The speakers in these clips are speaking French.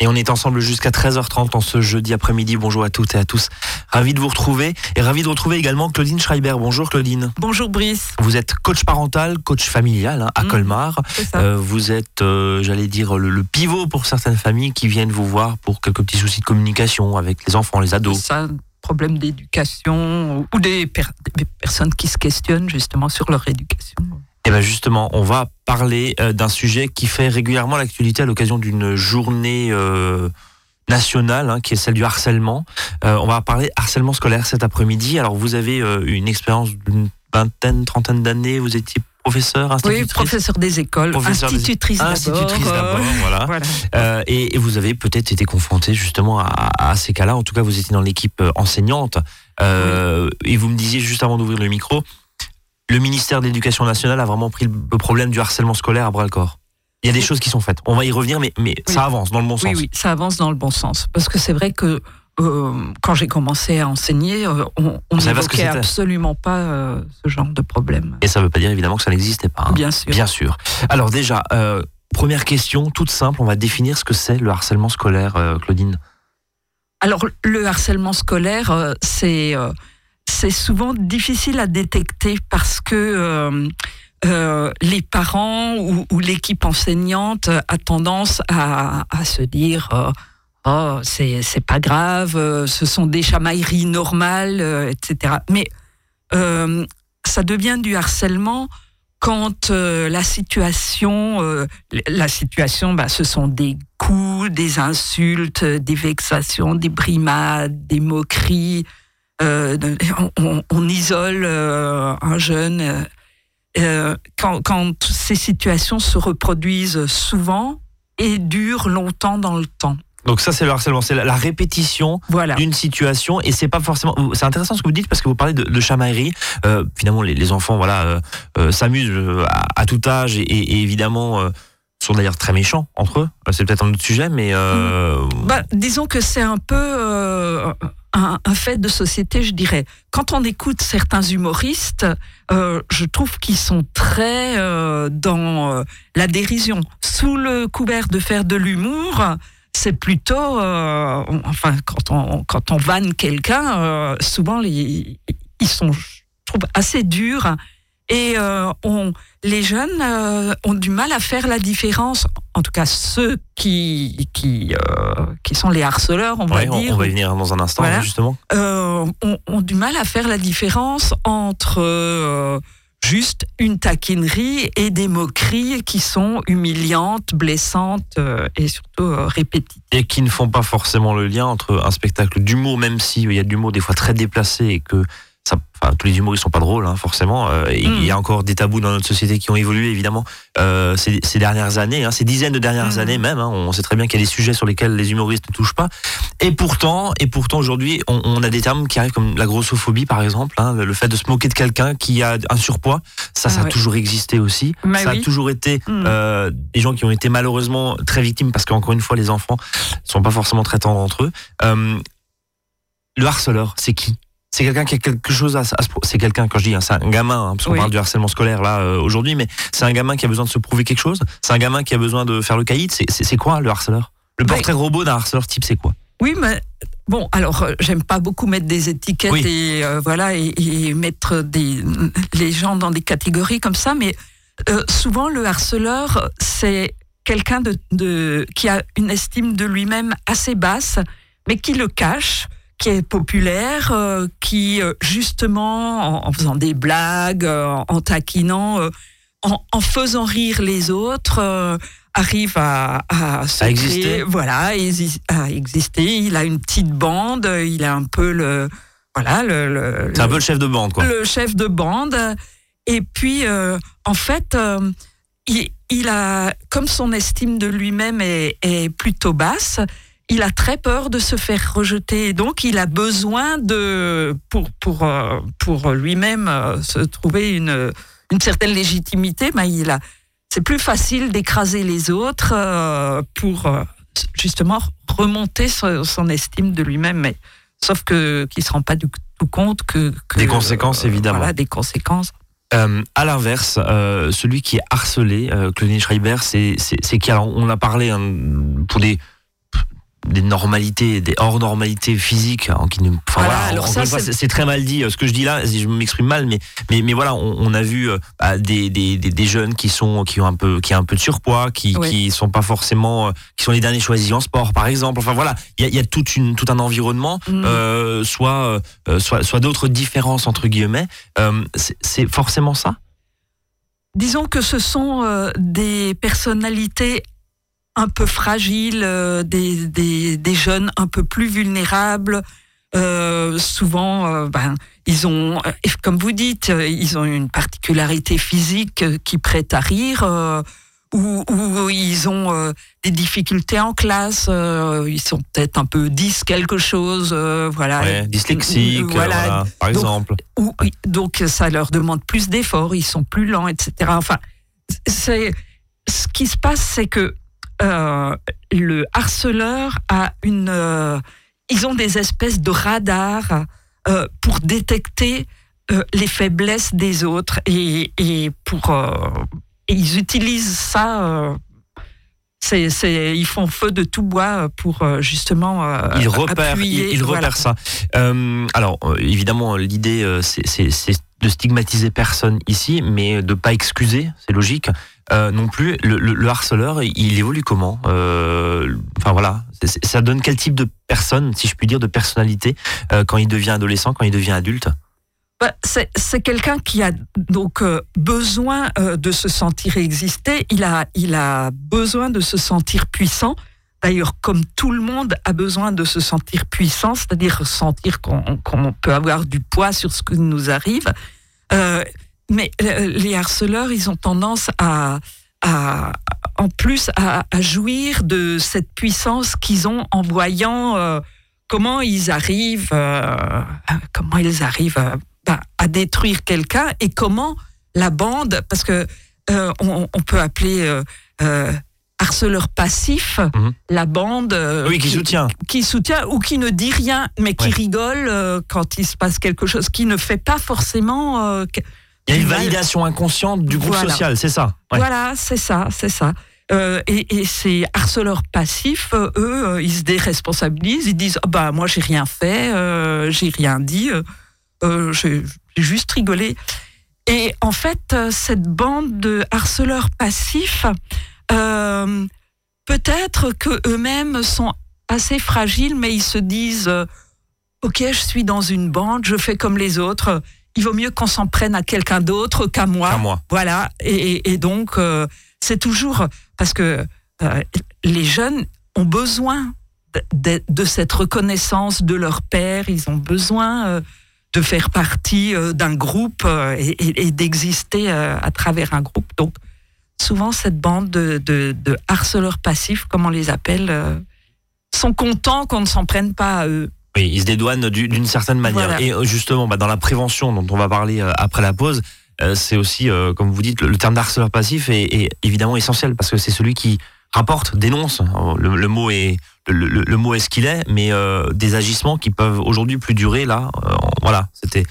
Et on est ensemble jusqu'à 13h30 en ce jeudi après-midi. Bonjour à toutes et à tous. Ravi de vous retrouver et ravi de retrouver également Claudine Schreiber. Bonjour Claudine. Bonjour Brice. Vous êtes coach parental, coach familial hein, à Mmh, Colmar. Euh, vous êtes, euh, j'allais dire, le, le pivot pour certaines familles qui viennent vous voir pour quelques petits soucis de communication avec les enfants, les ados. ça, problème d'éducation ou des, per- des personnes qui se questionnent justement sur leur éducation. Et bien justement, on va parler euh, d'un sujet qui fait régulièrement l'actualité à l'occasion d'une journée euh, nationale, hein, qui est celle du harcèlement. Euh, on va parler harcèlement scolaire cet après-midi. Alors vous avez euh, une expérience d'une vingtaine, trentaine d'années, vous étiez professeur, Oui, institutrice professeur des écoles, Professeur des- institutrice d'abord. institutrice d'abord, voilà. voilà. Euh, et, et vous avez peut-être été confronté justement à, à ces cas-là. En tout cas, vous étiez dans l'équipe enseignante. Euh, Et vous me disiez juste avant d'ouvrir le micro, le ministère de l'Éducation nationale a vraiment pris le problème du harcèlement scolaire à bras le corps. Il y a des choses qui sont faites. On va y revenir, mais, mais Oui. ça avance dans le bon sens. Oui, oui, ça avance dans le bon sens. Parce que c'est vrai que euh, quand j'ai commencé à enseigner, euh, on n'évoquait absolument pas euh, ce genre de problème. Et ça ne veut pas dire évidemment que ça n'existait pas. hein. Bien sûr. Bien sûr. Alors déjà, euh, première question, toute simple, on va définir ce que c'est le harcèlement scolaire, Claudine. Alors, le harcèlement scolaire, c'est c'est souvent difficile à détecter parce que euh, euh, les parents ou, l'équipe enseignante a tendance à, se dire euh, oh c'est c'est pas grave, ce sont des chamailleries normales, etc. Mais ça devient du harcèlement quand la situation, la situation, bah, ce sont des coups, des insultes, des vexations, des brimades, des moqueries. Euh, on, isole euh, un jeune. euh, quand, quand ces situations se reproduisent souvent et durent longtemps dans le temps. Donc ça, c'est le harcèlement, c'est la, la répétition Voilà. d'une situation et c'est pas forcément c'est intéressant ce que vous dites parce que vous parlez de, de chamaillerie Euh, finalement les, les enfants voilà euh, s'amusent à, à tout âge et, et évidemment euh, sont d'ailleurs très méchants entre eux c'est peut-être un autre sujet mais Bah, disons que c'est un peu un, fait de société, je dirais. Quand on écoute certains humoristes, euh, je trouve qu'ils sont très euh, dans euh, la dérision. Sous le couvert de faire de l'humour, c'est plutôt, enfin, quand on, quand on vanne quelqu'un, souvent ils sont, je trouve, assez durs. Et euh, on, les jeunes euh, ont du mal à faire la différence, en tout cas ceux qui, qui, euh, qui sont les harceleurs, on ouais, va on, dire, on va y venir dans un instant Voilà. justement ont, ont du mal à faire la différence entre juste une taquinerie et des moqueries qui sont humiliantes, blessantes euh, et surtout euh, répétitives. et qui ne font pas forcément le lien entre un spectacle d'humour même si il y a de l'humour des fois très déplacé et que ça, enfin, tous les humours ils sont pas drôles hein, forcément Euh, il y a encore des tabous dans notre société qui ont évolué évidemment euh, ces, ces dernières années hein, ces dizaines de dernières Mm. années même hein. on sait très bien qu'il y a des sujets sur lesquels les humoristes ne touchent pas et pourtant et pourtant aujourd'hui on, on a des termes qui arrivent comme la grossophobie par exemple le, fait de se moquer de quelqu'un qui a un surpoids ça ça a toujours existé aussi Mais ça a toujours été Mm. euh, des gens qui ont été malheureusement très victimes parce qu'encore une fois les enfants sont pas forcément très tendres entre eux. Le harceleur, c'est qui? C'est quelqu'un qui a quelque chose à, c'est quelqu'un quand je dis hein, c'est un gamin hein, parce qu'on Oui. parle du harcèlement scolaire là euh, aujourd'hui mais c'est un gamin qui a besoin de se prouver quelque chose, c'est un gamin qui a besoin de faire le caïd, c'est quoi le harceleur? Le Oui. portrait robot d'un harceleur type c'est quoi? Oui, mais bon, alors euh, j'aime pas beaucoup mettre des étiquettes Oui. et euh, voilà et, et mettre des les gens dans des catégories comme ça, mais euh, souvent le harceleur c'est quelqu'un de, de qui a une estime de lui-même assez basse, mais qui le cache qui est populaire, euh, qui euh, justement en, en faisant des blagues, euh, en taquinant, en, en faisant rire les autres, arrive à, à, se À exister. créer- voilà, à exister. Il a une petite bande, il a un peu le, voilà, le, le- C'est un peu le chef de bande quoi. le chef de bande. Et puis, euh, en fait, euh, il, il a, comme son estime de lui-même est, est plutôt basse, il a très peur de se faire rejeter. Et donc, il a besoin de, pour, pour, euh, pour lui-même euh, se trouver une, une certaine légitimité, mais il a, c'est plus facile d'écraser les autres euh, pour justement remonter son, estime de lui-même. Mais sauf que qu'il se rend pas du tout compte que, que Des conséquences, évidemment. Voilà, des conséquences. Euh, à l'inverse, euh, celui qui est harcelé, euh, Claudine Schreiber, c'est c'est- c'est qui Alors, on parlé hein, pour des des normalités, des hors normalités physiques, hein, qui ne, enfin Voilà, voilà, c'est- très mal dit euh, ce que je dis là, je m'exprime mal, mais mais mais voilà, on, on a vu euh, bah, des, des, des des jeunes qui sont qui ont un peu qui ont un peu de surpoids, qui Oui. qui sont pas forcément euh, qui sont les derniers choisis en sport par exemple. Enfin voilà, il y a, il y a toute une tout un environnement, Mm. euh, soit euh, soit soit d'autres différences entre guillemets. Euh, c'est forcément ça? Disons que ce sont des personnalités un peu fragiles, euh, des, des, des jeunes un peu plus vulnérables. Euh, souvent, euh, ben, ils ont, comme vous dites, ils ont une particularité physique qui prête à rire, ou, ils ont euh, des difficultés en classe, euh, ils sont peut-être un peu 10 quelque chose, euh, voilà. Ouais, dyslexique, Voilà. voilà, par Donc, exemple. Donc ça leur demande plus d'efforts, ils sont plus lents, etc. Enfin, c'est ce qui se passe, c'est que euh, le harceleur a une, euh, ils ont des espèces de radars euh, pour détecter les faiblesses des autres et, et pour et ils utilisent ça. c'est, ils font feu de tout bois pour justement euh, il repère, appuyer, il, il voilà. repère ça. Euh, alors, évidemment, l'idée, c'est de stigmatiser personne ici, mais de pas excuser, c'est logique. Euh, non plus, le, le- le harceleur, il évolue comment Euh, Enfin voilà, ça donne quel type de personne, si je puis dire, de personnalité euh, quand il devient adolescent, quand il devient adulte? Bah, c'est quelqu'un qui a donc besoin de se sentir exister. Il a, il a besoin de se sentir puissant. D'ailleurs, comme tout le monde a besoin de se sentir puissant, c'est-à-dire sentir qu'on qu'on peut avoir du poids sur ce qui nous arrive. Euh, mais euh, les harceleurs, ils ont tendance à, en plus, à, jouir de cette puissance qu'ils ont en voyant euh, comment ils arrivent, comment ils arrivent ben, à détruire quelqu'un et comment la bande, parce euh, on, peut appeler harceleur passif Mhm. la bande euh, Oui, qui soutient. qui soutient ou qui ne dit rien, mais qui Ouais. rigole euh, quand il se passe quelque chose, qui ne fait pas forcément. euh, Il y a une validation inconsciente du groupe Voilà. social, c'est ça Ouais. Voilà, c'est ça, c'est ça. Euh, et, et ces harceleurs passifs, euh, eux, euh, ils se déresponsabilisent, ils disent ah bah moi j'ai rien fait, j'ai rien dit, j'ai juste rigolé. Et en fait, cette bande de harceleurs passifs, euh, peut-être que eux-mêmes sont assez fragiles, mais ils se disent euh, ok, je suis dans une bande, je fais comme les autres. Il vaut mieux qu'on s'en prenne à quelqu'un d'autre qu'à moi. Pas moi. Voilà, et, donc euh, c'est toujours parce que euh, les jeunes ont besoin de, cette reconnaissance de leur père, ils ont besoin de faire partie d'un groupe et, et- et d'exister à travers un groupe. Donc souvent cette bande de, de- de harceleurs passifs, comme on les appelle, euh, sont contents qu'on ne s'en prenne pas à eux. Oui, ils se dédouanent du- d'une certaine manière. Voilà. Et euh, justement, bah, dans la prévention dont on va parler euh, après la pause, euh, c'est aussi, euh, comme vous dites, le, le terme d'harceleur passif est, est évidemment essentiel parce que c'est celui qui rapporte, dénonce. Alors, Le, le mot est le, mot est ce qu'il est, mais euh, des agissements qui peuvent aujourd'hui plus durer. Là, voilà, c'était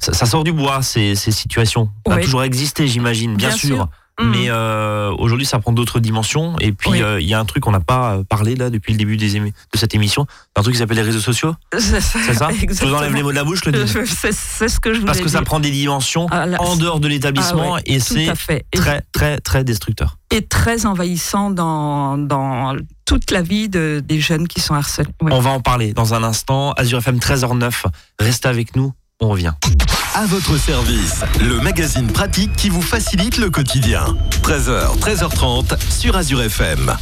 ça, ça sort du bois ces, ces situations. Ça a Oui. toujours existé, j'imagine, bien, Bien sûr. sûr. Mhm. Mais euh, aujourd'hui, ça prend d'autres dimensions. Et puis, Oui. euh, il y a un truc qu'on n'a pas euh, parlé là depuis le début des émi- de cette émission. Un truc qui s'appelle les réseaux sociaux. C'est C'est ça? Je vous enlève les mots de la bouche, le. C'est c'est ce que je Parce que ça prend des dimensions Ah, là, en dehors de l'établissement Ah ouais, et c'est fait. Très, très, très destructeur. et très envahissant dans, dans toute la vie de, des jeunes qui sont harcelés. Ouais. On va en parler dans un instant. Azure FM 13h09. Restez avec nous. On revient. À votre service, le magazine pratique qui vous facilite le quotidien. 13h, 13h30 sur Azure FM.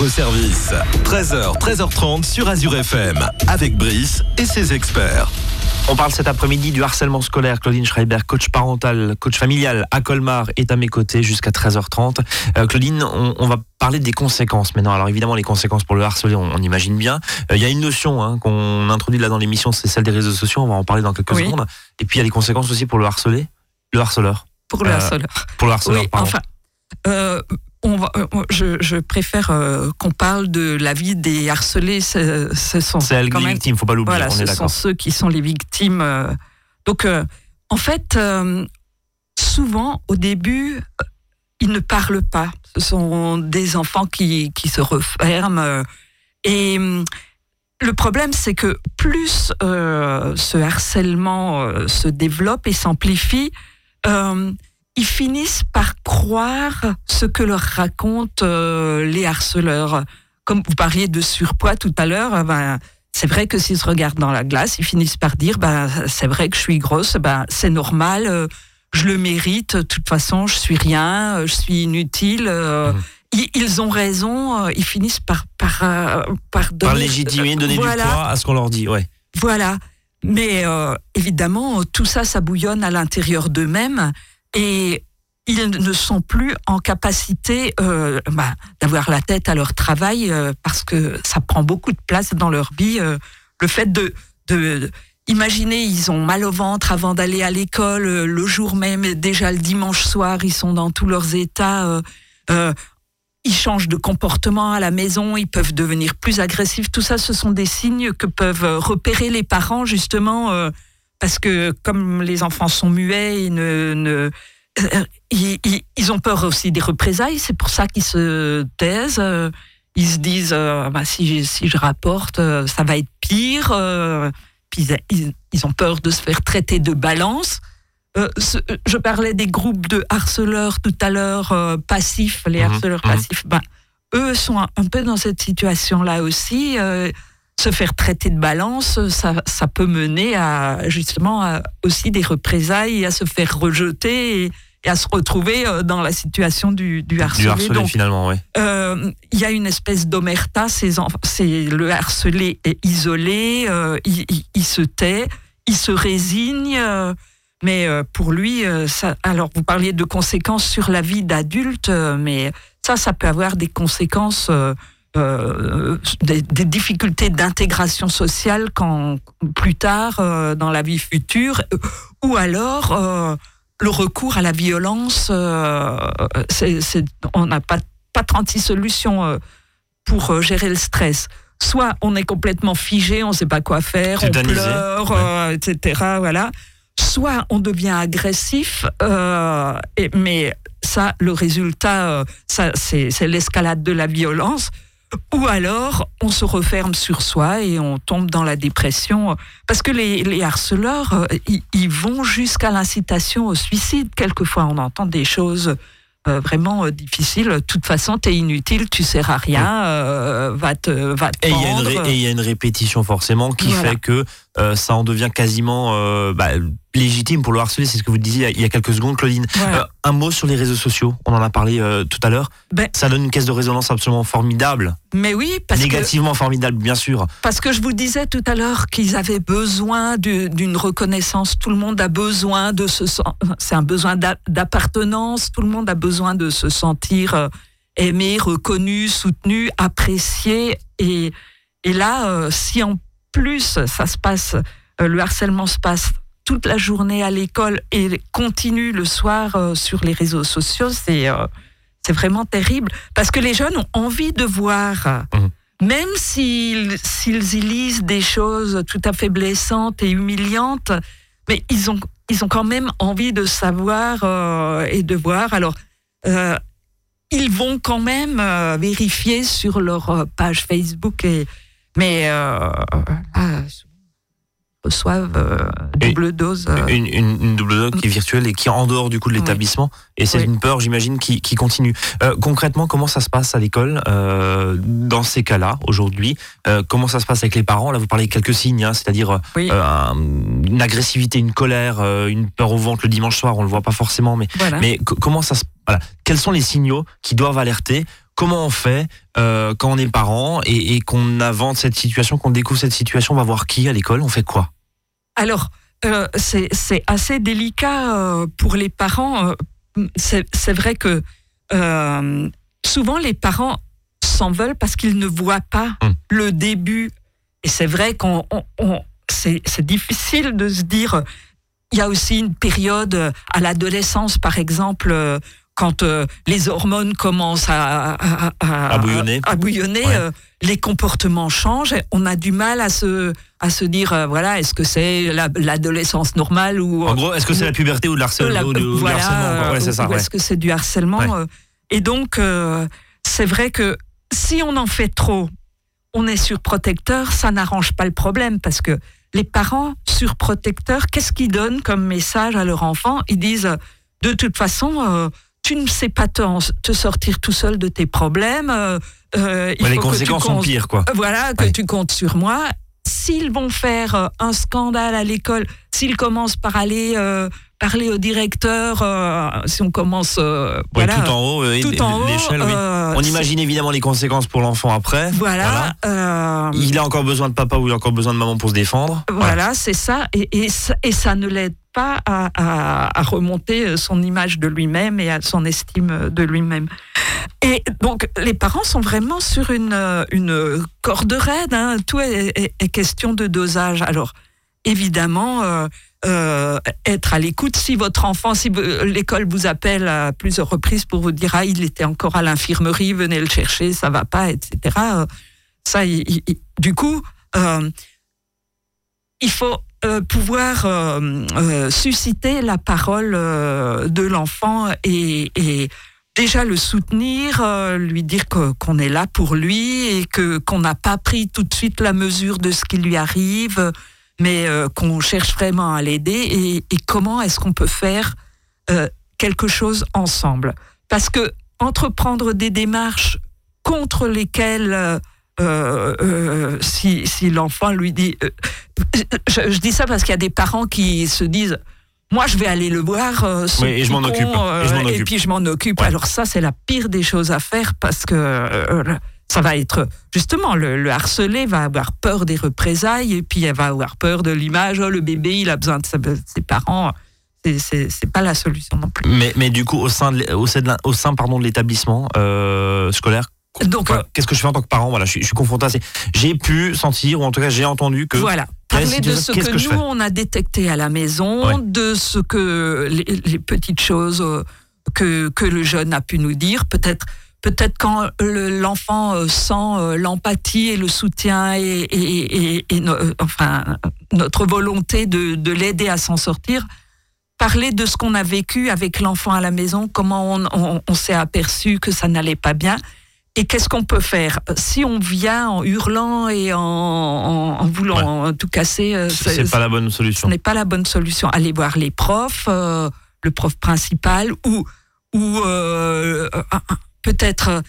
Votre service. 13h, 13h30 sur Azure FM. Avec Brice et ses experts. On parle cet après-midi du harcèlement scolaire. Claudine Schreiber, coach parental, coach familial à Colmar, est à mes côtés jusqu'à 13h30. Euh, Claudine, on, on va parler des conséquences maintenant. Alors évidemment, les conséquences pour le harcelé, on, on imagine bien. Euh, Il y a une notion hein, qu'on introduit là dans l'émission, c'est celle des réseaux sociaux. On va en parler dans quelques Oui. secondes. Et puis il y a les conséquences aussi pour le harcelé, le harceleur. Pour le Euh, harceleur. Pour le harceleur, Oui, pardon. enfin, euh, on va, euh, je, je préfère euh, qu'on parle de la vie des harcelés. Ce, ce sont quand les même victimes, faut pas l'oublier. Voilà, ce sont ceux qui sont les victimes. euh. Donc, euh, en fait, souvent, au début, ils ne parlent pas. Ce sont des enfants qui, qui se referment. et hum, le problème, c'est que plus ce harcèlement se développe et s'amplifie, ils finissent par croire ce que leur racontent euh, les harceleurs. Comme vous parliez de surpoids tout à l'heure, euh, ben, c'est vrai que s'ils se regardent dans la glace, ils finissent par dire ben, c'est vrai que je suis grosse, ben, c'est normal, euh, je le mérite, de toute façon, je suis rien, euh, je suis inutile. Mhm. ils, ils ont raison, ils finissent par, par, par donner. Par légitimer, donner voilà, du poids à ce qu'on leur dit. Ouais. voilà. Mais évidemment, tout ça, ça bouillonne à l'intérieur d'eux-mêmes et ils ne sont plus en capacité euh, bah, d'avoir la tête à leur travail euh, parce que ça prend beaucoup de place dans leur vie. euh, le fait de, de imaginez, ils ont mal au ventre avant d'aller à l'école euh, le jour même, déjà le dimanche soir, ils sont dans tous leurs états. euh, euh, ils changent de comportement à la maison, ils peuvent devenir plus agressifs. Tout ça, ce sont des signes que peuvent repérer les parents, justement, parce que comme les enfants sont muets, ils, ne, ne- euh, ils, ils- ils ont peur aussi des représailles. C'est pour ça qu'ils se taisent. Ils se disent, euh, bah, si, si je rapporte, euh, ça va être pire. puis ils, ont peur de se faire traiter de balance. Euh, ce- je parlais des groupes de harceleurs tout à l'heure, euh, passifs, les Mhm, harceleurs mhm. passifs. Ben, eux sont un, un peu dans cette situation-là aussi. euh, se faire traiter de balance, ça, ça peut mener à justement à aussi des représailles, à se faire rejeter et, et à se retrouver euh, dans la situation du, du harcelé. Du harcelé Donc, finalement, ouais. euh, il y a une espèce d'omerta, c'est le harcelé est isolé, euh, il, il- il se tait, il se résigne, euh, mais pour lui, ça, alors vous parliez de conséquences sur la vie d'adulte, mais ça, ça peut avoir des conséquences euh, des, des, difficultés d'intégration sociale quand plus tard euh, dans la vie future, ou alors euh, le recours à la violence. On n'a pas pas 36 solutions pour gérer le stress. Soit on est complètement figé, on ne sait pas quoi faire, on pleure, ouais. etc. Voilà. Soit on devient agressif, et, mais ça, le résultat, ça, c'est l'escalade de la violence ou alors on se referme sur soi et on tombe dans la dépression. Parce que les, les harceleurs, ils, ils vont jusqu'à l'incitation au suicide. Quelquefois, on entend des choses euh, vraiment euh, difficiles. De toute façon, tu es inutile, tu sers à rien, euh, va te, va te et il y a une répétition forcément qui voilà. fait que euh, ça en devient quasiment euh, bah, légitime pour le harceler. C'est ce que vous disiez il y a quelques secondes, Claudine. Euh, un mot sur les réseaux sociaux. On en a parlé euh, tout à l'heure. Ben, ça donne une caisse de résonance absolument formidable. Mais oui, parce négativement que, formidable, bien sûr. Parce que je vous disais tout à l'heure qu'ils avaient besoin d'une reconnaissance. Tout le monde a besoin de se. C'est un besoin d'appartenance. Tout le monde a besoin de se sentir euh, aimé, reconnu, soutenu, apprécié. Et, et là, si en plus ça se passe, euh, le harcèlement se passe toute la journée à l'école et continue le soir euh, sur les réseaux sociaux, c'est euh, c'est vraiment terrible parce que les jeunes ont envie de voir. Mmh. Même s'ils s'ils y lisent des choses tout à fait blessantes et humiliantes, mais ils ont, ils ont quand même envie de savoir euh, et de voir. Alors, euh, ils vont quand même euh, vérifier sur leur page Facebook et, mais euh, ah, reçoivent euh, double une, dose. Euh... Une, une, une, double dose qui est virtuelle et qui est en dehors du coup de l'établissement. Oui. Et c'est oui. une peur, j'imagine, qui, qui, continue. Euh, concrètement, comment ça se passe à l'école dans ces cas-là aujourd'hui? Comment ça se passe avec les parents? Là, vous parlez de quelques signes, hein, c'est-à-dire oui. un, une agressivité, une colère, une peur au ventre le dimanche soir. On le voit pas forcément, mais voilà. mais comment ça se voilà. Quels sont les signaux qui doivent alerter comment on fait euh, quand on est parent et, et qu'on invente cette situation, qu'on découvre cette situation, on va voir qui à l'école, on fait quoi? Alors, euh, c'est assez délicat euh, pour les parents. C'est vrai que souvent les parents s'en veulent parce qu'ils ne voient pas hum. le début. Et c'est vrai qu'on c'est difficile de se dire. Il y a aussi une période à l'adolescence, par exemple, quand euh, les hormones commencent à, à, à, à bouillonner, à bouillonner ouais. euh, les comportements changent. On a du mal à se, à se dire, euh, voilà, est-ce que c'est l'adolescence la, normale ou en gros, est-ce que c'est la puberté ou le harcèlement, voilà, ouais, Ou est-ce que c'est du harcèlement Et donc, c'est vrai que si on en fait trop, on est surprotecteur, ça n'arrange pas le problème parce que les parents surprotecteurs, qu'est-ce qu'ils donnent comme message à leur enfant? Ils disent, de toute façon tu ne sais pas te, te, sortir tout seul de tes problèmes. Euh, euh il ouais, faut les conséquences que tu sont pires, quoi. Voilà, que ouais. tu comptes sur moi. S'ils vont faire euh, un scandale à l'école, s'ils commencent par aller euh, parler au directeur, euh, si on commence ouais, voilà, tout en haut, tout en haut, oui. on imagine évidemment les conséquences pour l'enfant après. Voilà. voilà. il a encore besoin de papa ou il a encore besoin de maman pour se défendre. Voilà, voilà. c'est ça. Et, et, et ça ne l'aide pas à, remonter son image de lui-même et à son estime de lui-même. Et donc, les parents sont vraiment sur une, corde raide. Hein. Tout est, est, est, question de dosage. Alors, évidemment, euh, euh, être à l'écoute. Si votre enfant, si l'école vous appelle à plusieurs reprises pour vous dire ah il était encore à l'infirmerie, venez le chercher, ça va pas, etc. Ça, il, il, du coup, euh, il faut euh, pouvoir euh, euh, susciter la parole euh, de l'enfant et, et, déjà le soutenir, euh, lui dire qu'on qu est là pour lui et que qu'on n'a pas pris tout de suite la mesure de ce qui lui arrive, mais qu'on cherche vraiment à l'aider et, et, comment est-ce qu'on peut faire quelque chose ensemble. Parce que entreprendre des démarches contre lesquelles si, si l'enfant lui dit... Euh, je, je, dis ça parce qu'il y a des parents qui se disent... Moi, je vais aller le voir. Euh, oui, et je m'en occupe. et, et, puis, je m'en occupe. Ouais. Alors ça, c'est la pire des choses à faire parce que ça va être justement le, le, harcelé va avoir peur des représailles et puis elle va avoir peur de l'image. Oh, le bébé, il a besoin de ses parents. C'est pas la solution non plus. Mais, mais du coup, au sein, de, au sein, de, au sein pardon de l'établissement euh, scolaire, Donc, qu'est-ce que je fais en tant que parent? Voilà, je suis, je suis confronté à ces... J'ai pu sentir, ou en tout cas j'ai entendu que. Voilà. Parler de ce que, nous on a détecté à la maison, de ce que les, petites choses que, que le jeune a pu nous dire, peut-être peut-être quand l'enfant euh, sent euh, l'empathie et le soutien et, et, et, euh, enfin notre volonté de, de l'aider à s'en sortir, parler de ce qu'on a vécu avec l'enfant à la maison, comment on, on, s'est aperçu que ça n'allait pas bien. Et qu'est-ce qu'on peut faire? Si on vient en hurlant et en, en, voulant tout casser, c'est pas la bonne solution. Ce n'est pas la bonne solution. Aller voir les profs, le prof principal ou ou peut-être euh,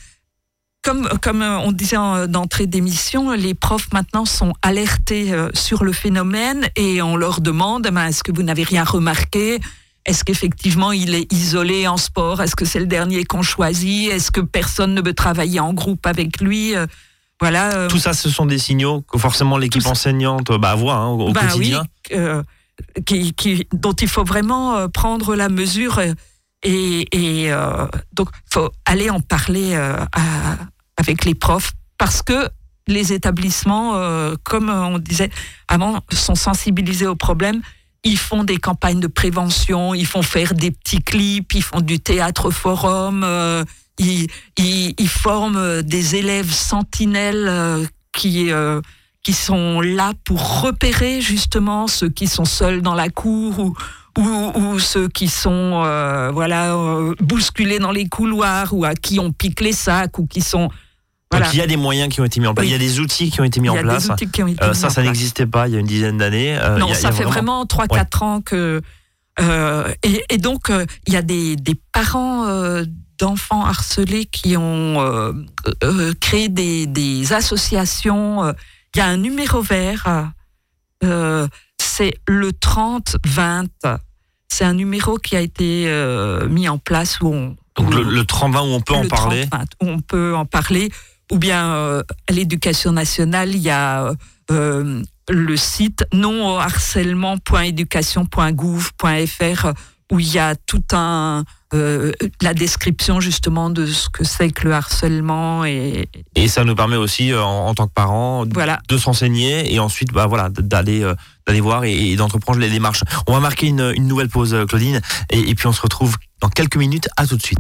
comme, comme euh, on disait d'entrée d'émission, les profs maintenant sont alertés euh, sur le phénomène et on leur demande ben, est-ce que vous n'avez rien remarqué? Est-ce qu'effectivement il est isolé en sport? Est-ce que c'est le dernier qu'on choisit? Est-ce que personne ne veut travailler en groupe avec lui? Voilà. Tout ça, ce sont des signaux que forcément l'équipe enseignante bah, voit hein, au bah quotidien. Oui, qui, dont il faut vraiment prendre la mesure et, et euh, donc, faut aller en parler euh, avec les profs parce que les établissements, euh, comme on disait avant, sont sensibilisés au problème. Ils font des campagnes de prévention, ils font faire des petits clips, ils font du théâtre forum, euh, ils, ils, ils, forment des élèves sentinelles euh, qui qui sont là pour repérer justement ceux qui sont seuls dans la cour ou, ou, ceux qui sont euh, voilà euh, bousculés dans les couloirs ou à qui on pique les sacs ou qui sont voilà. Donc il y a des moyens qui ont été mis en place, il y a des outils qui ont été mis en place. Euh, ça, ça n'existait pas il y a une dizaine d'années. non, ça fait vraiment 3-4 ans que. Et, et, donc, il y a des, des parents d'enfants harcelés qui ont créé des, des associations. Il y a un numéro vert c'est le 30-20. C'est un numéro qui a été euh, mis en place où on. Donc le, le 30-20 où on peut en parler où on peut en parler. Ou bien euh, à l'éducation nationale, il y a euh, le site non harcèlement.éducation.gouv.fr où il y a tout un euh, la description justement de ce que c'est que le harcèlement et et ça nous permet aussi euh, en, tant que parents de s'enseigner et ensuite bah voilà d'aller euh, d'aller voir et, d'entreprendre les démarches. On va marquer une, une nouvelle pause Claudine et, et puis on se retrouve dans quelques minutes. À tout de suite.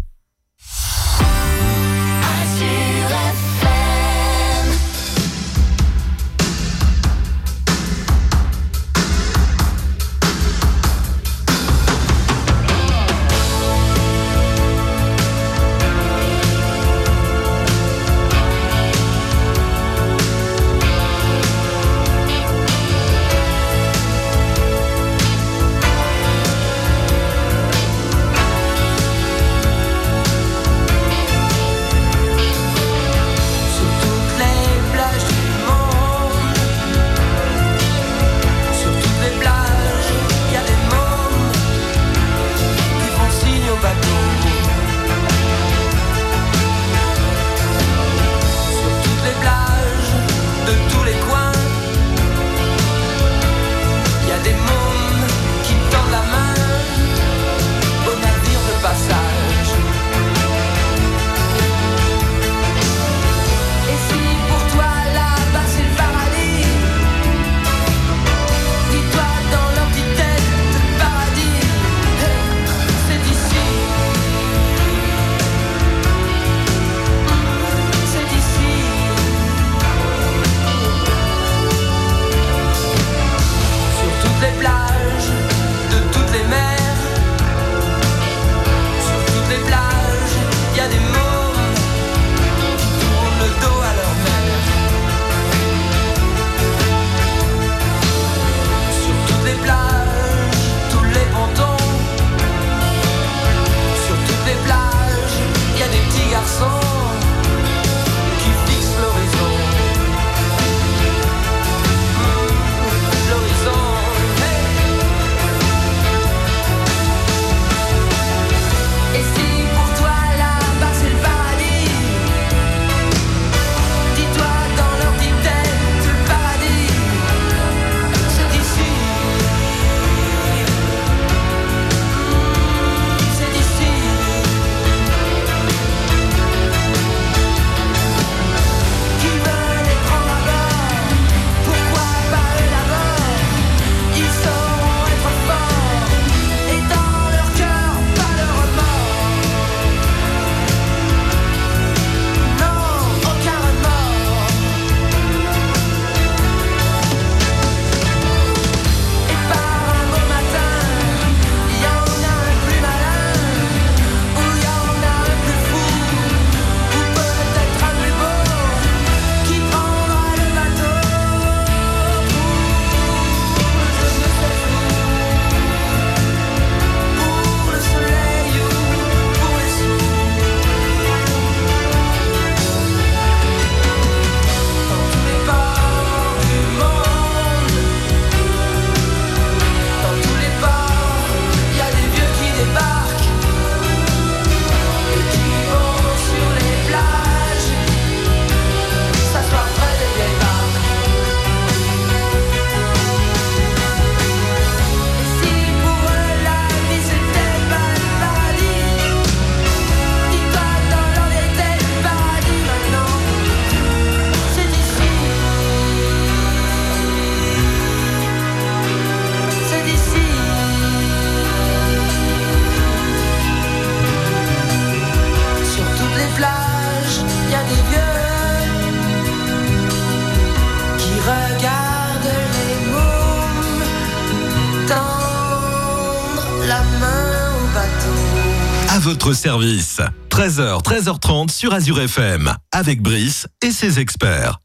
Votre service. 13h, 13h30 sur Azure FM, avec Brice et ses experts.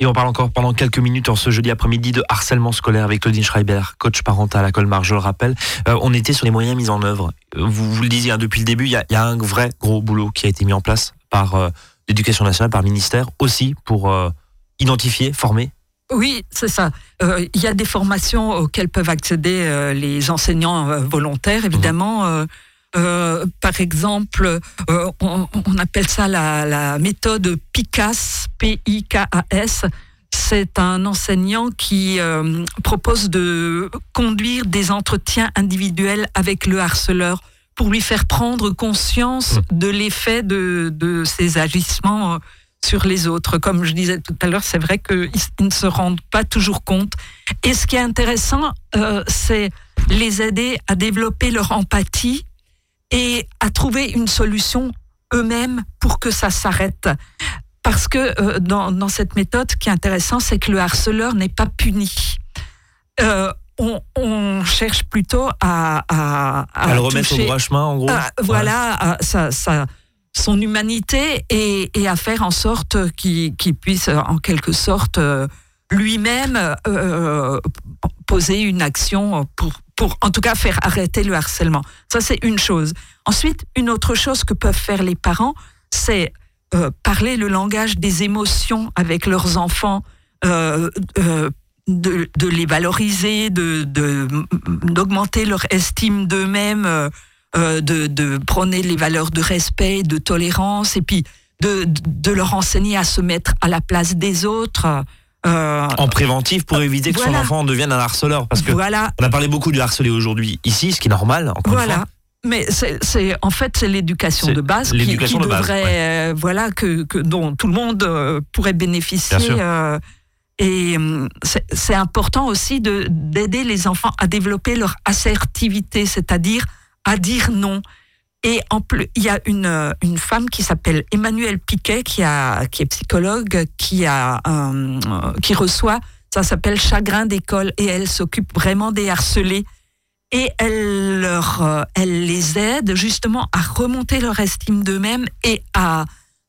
Et on parle encore pendant quelques minutes en ce jeudi après-midi de harcèlement scolaire avec Claudine Schreiber, coach parental à Colmar, je le rappelle. Euh, on était sur les moyens mis en œuvre. Euh, vous, vous le disiez hein, depuis le début, il y, a, y, a, un vrai gros boulot qui a été mis en place par euh, l'éducation nationale, par le ministère, aussi pour euh, identifier, former oui, c'est ça. Euh, il y a des formations auxquelles peuvent accéder euh, les enseignants euh, volontaires, évidemment. Mmh. Par exemple, on, on, appelle ça la, la méthode PICAS, P-I-K-A-S. C'est un enseignant qui propose de conduire des entretiens individuels avec le harceleur pour lui faire prendre conscience mmh. de l'effet de, de ses agissements sur les autres. Comme je disais tout à l'heure, c'est vrai qu'ils ne se rendent pas toujours compte. Et ce qui est intéressant, euh, c'est les aider à développer leur empathie et à trouver une solution eux-mêmes pour que ça s'arrête. Parce que euh, dans, dans, cette méthode, ce qui est intéressant, c'est que le harceleur n'est pas puni. Euh, on, on, cherche plutôt à, à, à, à le remettre toucher, au droit chemin, en gros. voilà, ouais. ça, ça, son humanité et, et, à faire en sorte qu'il qu puisse en quelque sorte lui-même euh, poser une action pour, pour en tout cas faire arrêter le harcèlement. Ça c'est une chose. Ensuite, une autre chose que peuvent faire les parents, c'est euh, parler le langage des émotions avec leurs enfants, euh, de, de, les valoriser, d'augmenter de, leur estime d'eux-mêmes euh, de, de, prôner les valeurs de respect, de tolérance, et puis de, de, leur enseigner à se mettre à la place des autres. Euh, en préventif pour éviter que voilà. son enfant devienne un harceleur. Parce que voilà. on a parlé beaucoup du harcelé aujourd'hui ici, ce qui est normal, encore voilà. une fois. Mais c'est en fait c'est l'éducation de base qui, qui de devrait base, ouais. euh, voilà que, que, dont tout le monde euh, pourrait bénéficier euh, et c'est important aussi de d'aider les enfants à développer leur assertivité, c'est-à-dire à dire non. Et en plus, il y a une, une femme qui s'appelle Emmanuelle Piquet, qui, a, qui est psychologue, qui, a, euh, qui reçoit, ça s'appelle Chagrin d'école, et elle s'occupe vraiment des harcelés. Et elle, leur, euh, elle les aide justement à remonter leur estime d'eux-mêmes et à,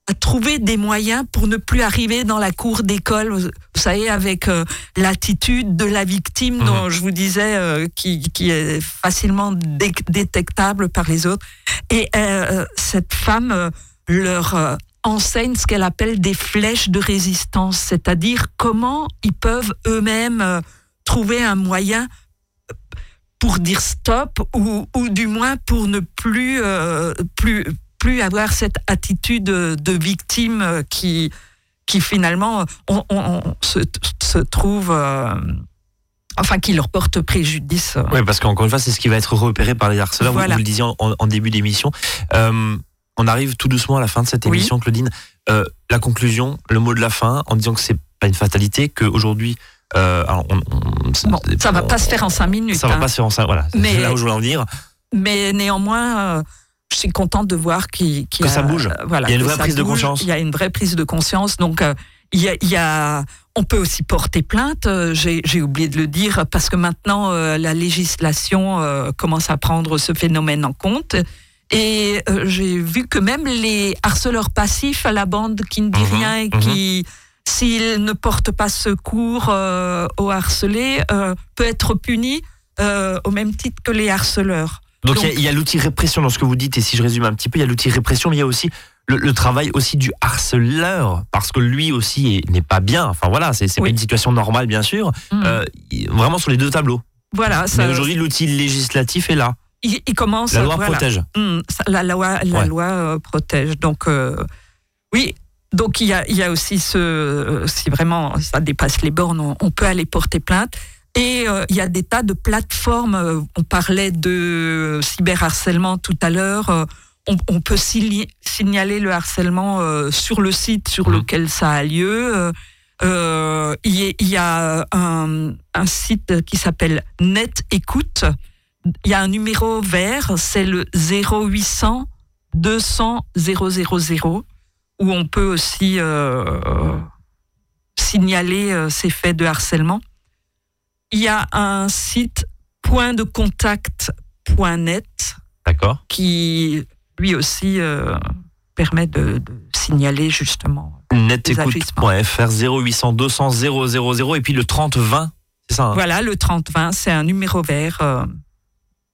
à trouver des moyens pour ne plus arriver dans la cour d'école, vous savez, avec euh, l'attitude de la victime mmh. dont je vous disais, euh, qui, qui, est facilement dé détectable par les autres. Et euh, cette femme leur enseigne ce qu'elle appelle des flèches de résistance, c'est-à-dire comment ils peuvent eux-mêmes trouver un moyen pour dire stop ou, ou du moins pour ne plus, plus plus avoir cette attitude de victime qui, qui finalement on, on, on se, se, trouve. Euh, enfin, qui leur porte préjudice. Oui, parce qu'encore une fois, c'est ce qui va être repéré par les harceleurs. Voilà. Vous, vous, le disiez en, en début d'émission. Euh, on arrive tout doucement à la fin de cette émission, oui. Claudine. Euh, la conclusion, le mot de la fin, en disant que c'est pas une fatalité, qu'aujourd'hui. Euh, alors on, on, bon, ça va pas se faire en cinq minutes. Ça hein. va pas se faire en cinq. Voilà. Mais, c'est là où je voulais en venir. Mais néanmoins euh, je suis contente de voir qu qu que a, ça bouge. Euh, voilà, il y a une vraie prise bouge, de conscience. Il y a une vraie prise de conscience. Donc, euh, il, y a, il y a, on peut aussi porter plainte. Euh, J'ai oublié de le dire parce que maintenant, euh, la législation euh, commence à prendre ce phénomène en compte. Et euh, j'ai vu que même les harceleurs passifs à la bande qui ne dit mmh, rien et qui, mmh. s'ils ne portent pas secours euh, aux harcelés, peut être puni au même titre que les harceleurs. Donc, il y a, a l'outil répression dans ce que vous dites, et si je résume un petit peu, il y a l'outil répression, mais il y a aussi le, le, travail aussi du harceleur, parce que lui aussi n'est pas bien. Enfin voilà, c'est oui. pas une situation normale, bien sûr. Mmh. Euh, vraiment sur les deux tableaux. Voilà. Mais aujourd'hui, l'outil législatif est là. Il, il, commence. La loi voilà. protège. Mmh, la loi, la ouais. loi euh, protège. Donc euh, oui. Donc il y a, il y a aussi ce, si vraiment ça dépasse les bornes, on, on peut aller porter plainte. Et euh, il y a des tas de plateformes. Euh, on parlait de cyberharcèlement tout à l'heure. Euh, on, on, peut signaler le harcèlement euh, sur le site sur mmh. lequel ça a lieu. Euh, il y, y, a un, un site qui s'appelle Net Écoute. Il y a un numéro vert, c'est le 0800 200 000, où on peut aussi euh, signaler ces faits de harcèlement il y a un site point de contact.net D'accord. qui lui aussi euh, permet de, de signaler justement. Netécoute.fr 0800 200 000 et puis le 3020, c'est ça hein? Voilà, le 3020, c'est un numéro vert. euh,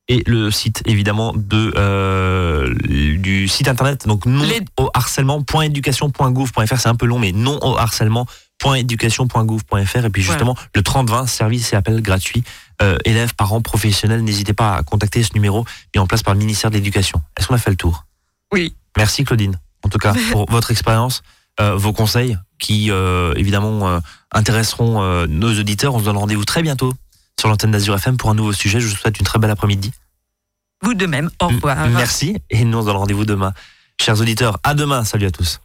Et le site évidemment de euh, du site internet donc non Les- au harcèlement.éducation.gouv.fr c'est un peu long mais non au harcèlement.éducation.gouv.fr et puis justement le 3020 service et appel gratuit euh, élèves parents professionnels n'hésitez pas à contacter ce numéro mis en place par le ministère de l'éducation. Est-ce qu'on a fait le tour? Oui. Merci Claudine, en tout cas, pour votre expérience, euh, vos conseils qui, euh, évidemment, euh, intéresseront nos auditeurs. On se donne rendez-vous très bientôt sur l'antenne d'Azur FM pour un nouveau sujet. Je vous souhaite une très belle après-midi. Vous de même. Au revoir. Merci et nous on se donne rendez-vous demain. Chers auditeurs, à demain. Salut à tous.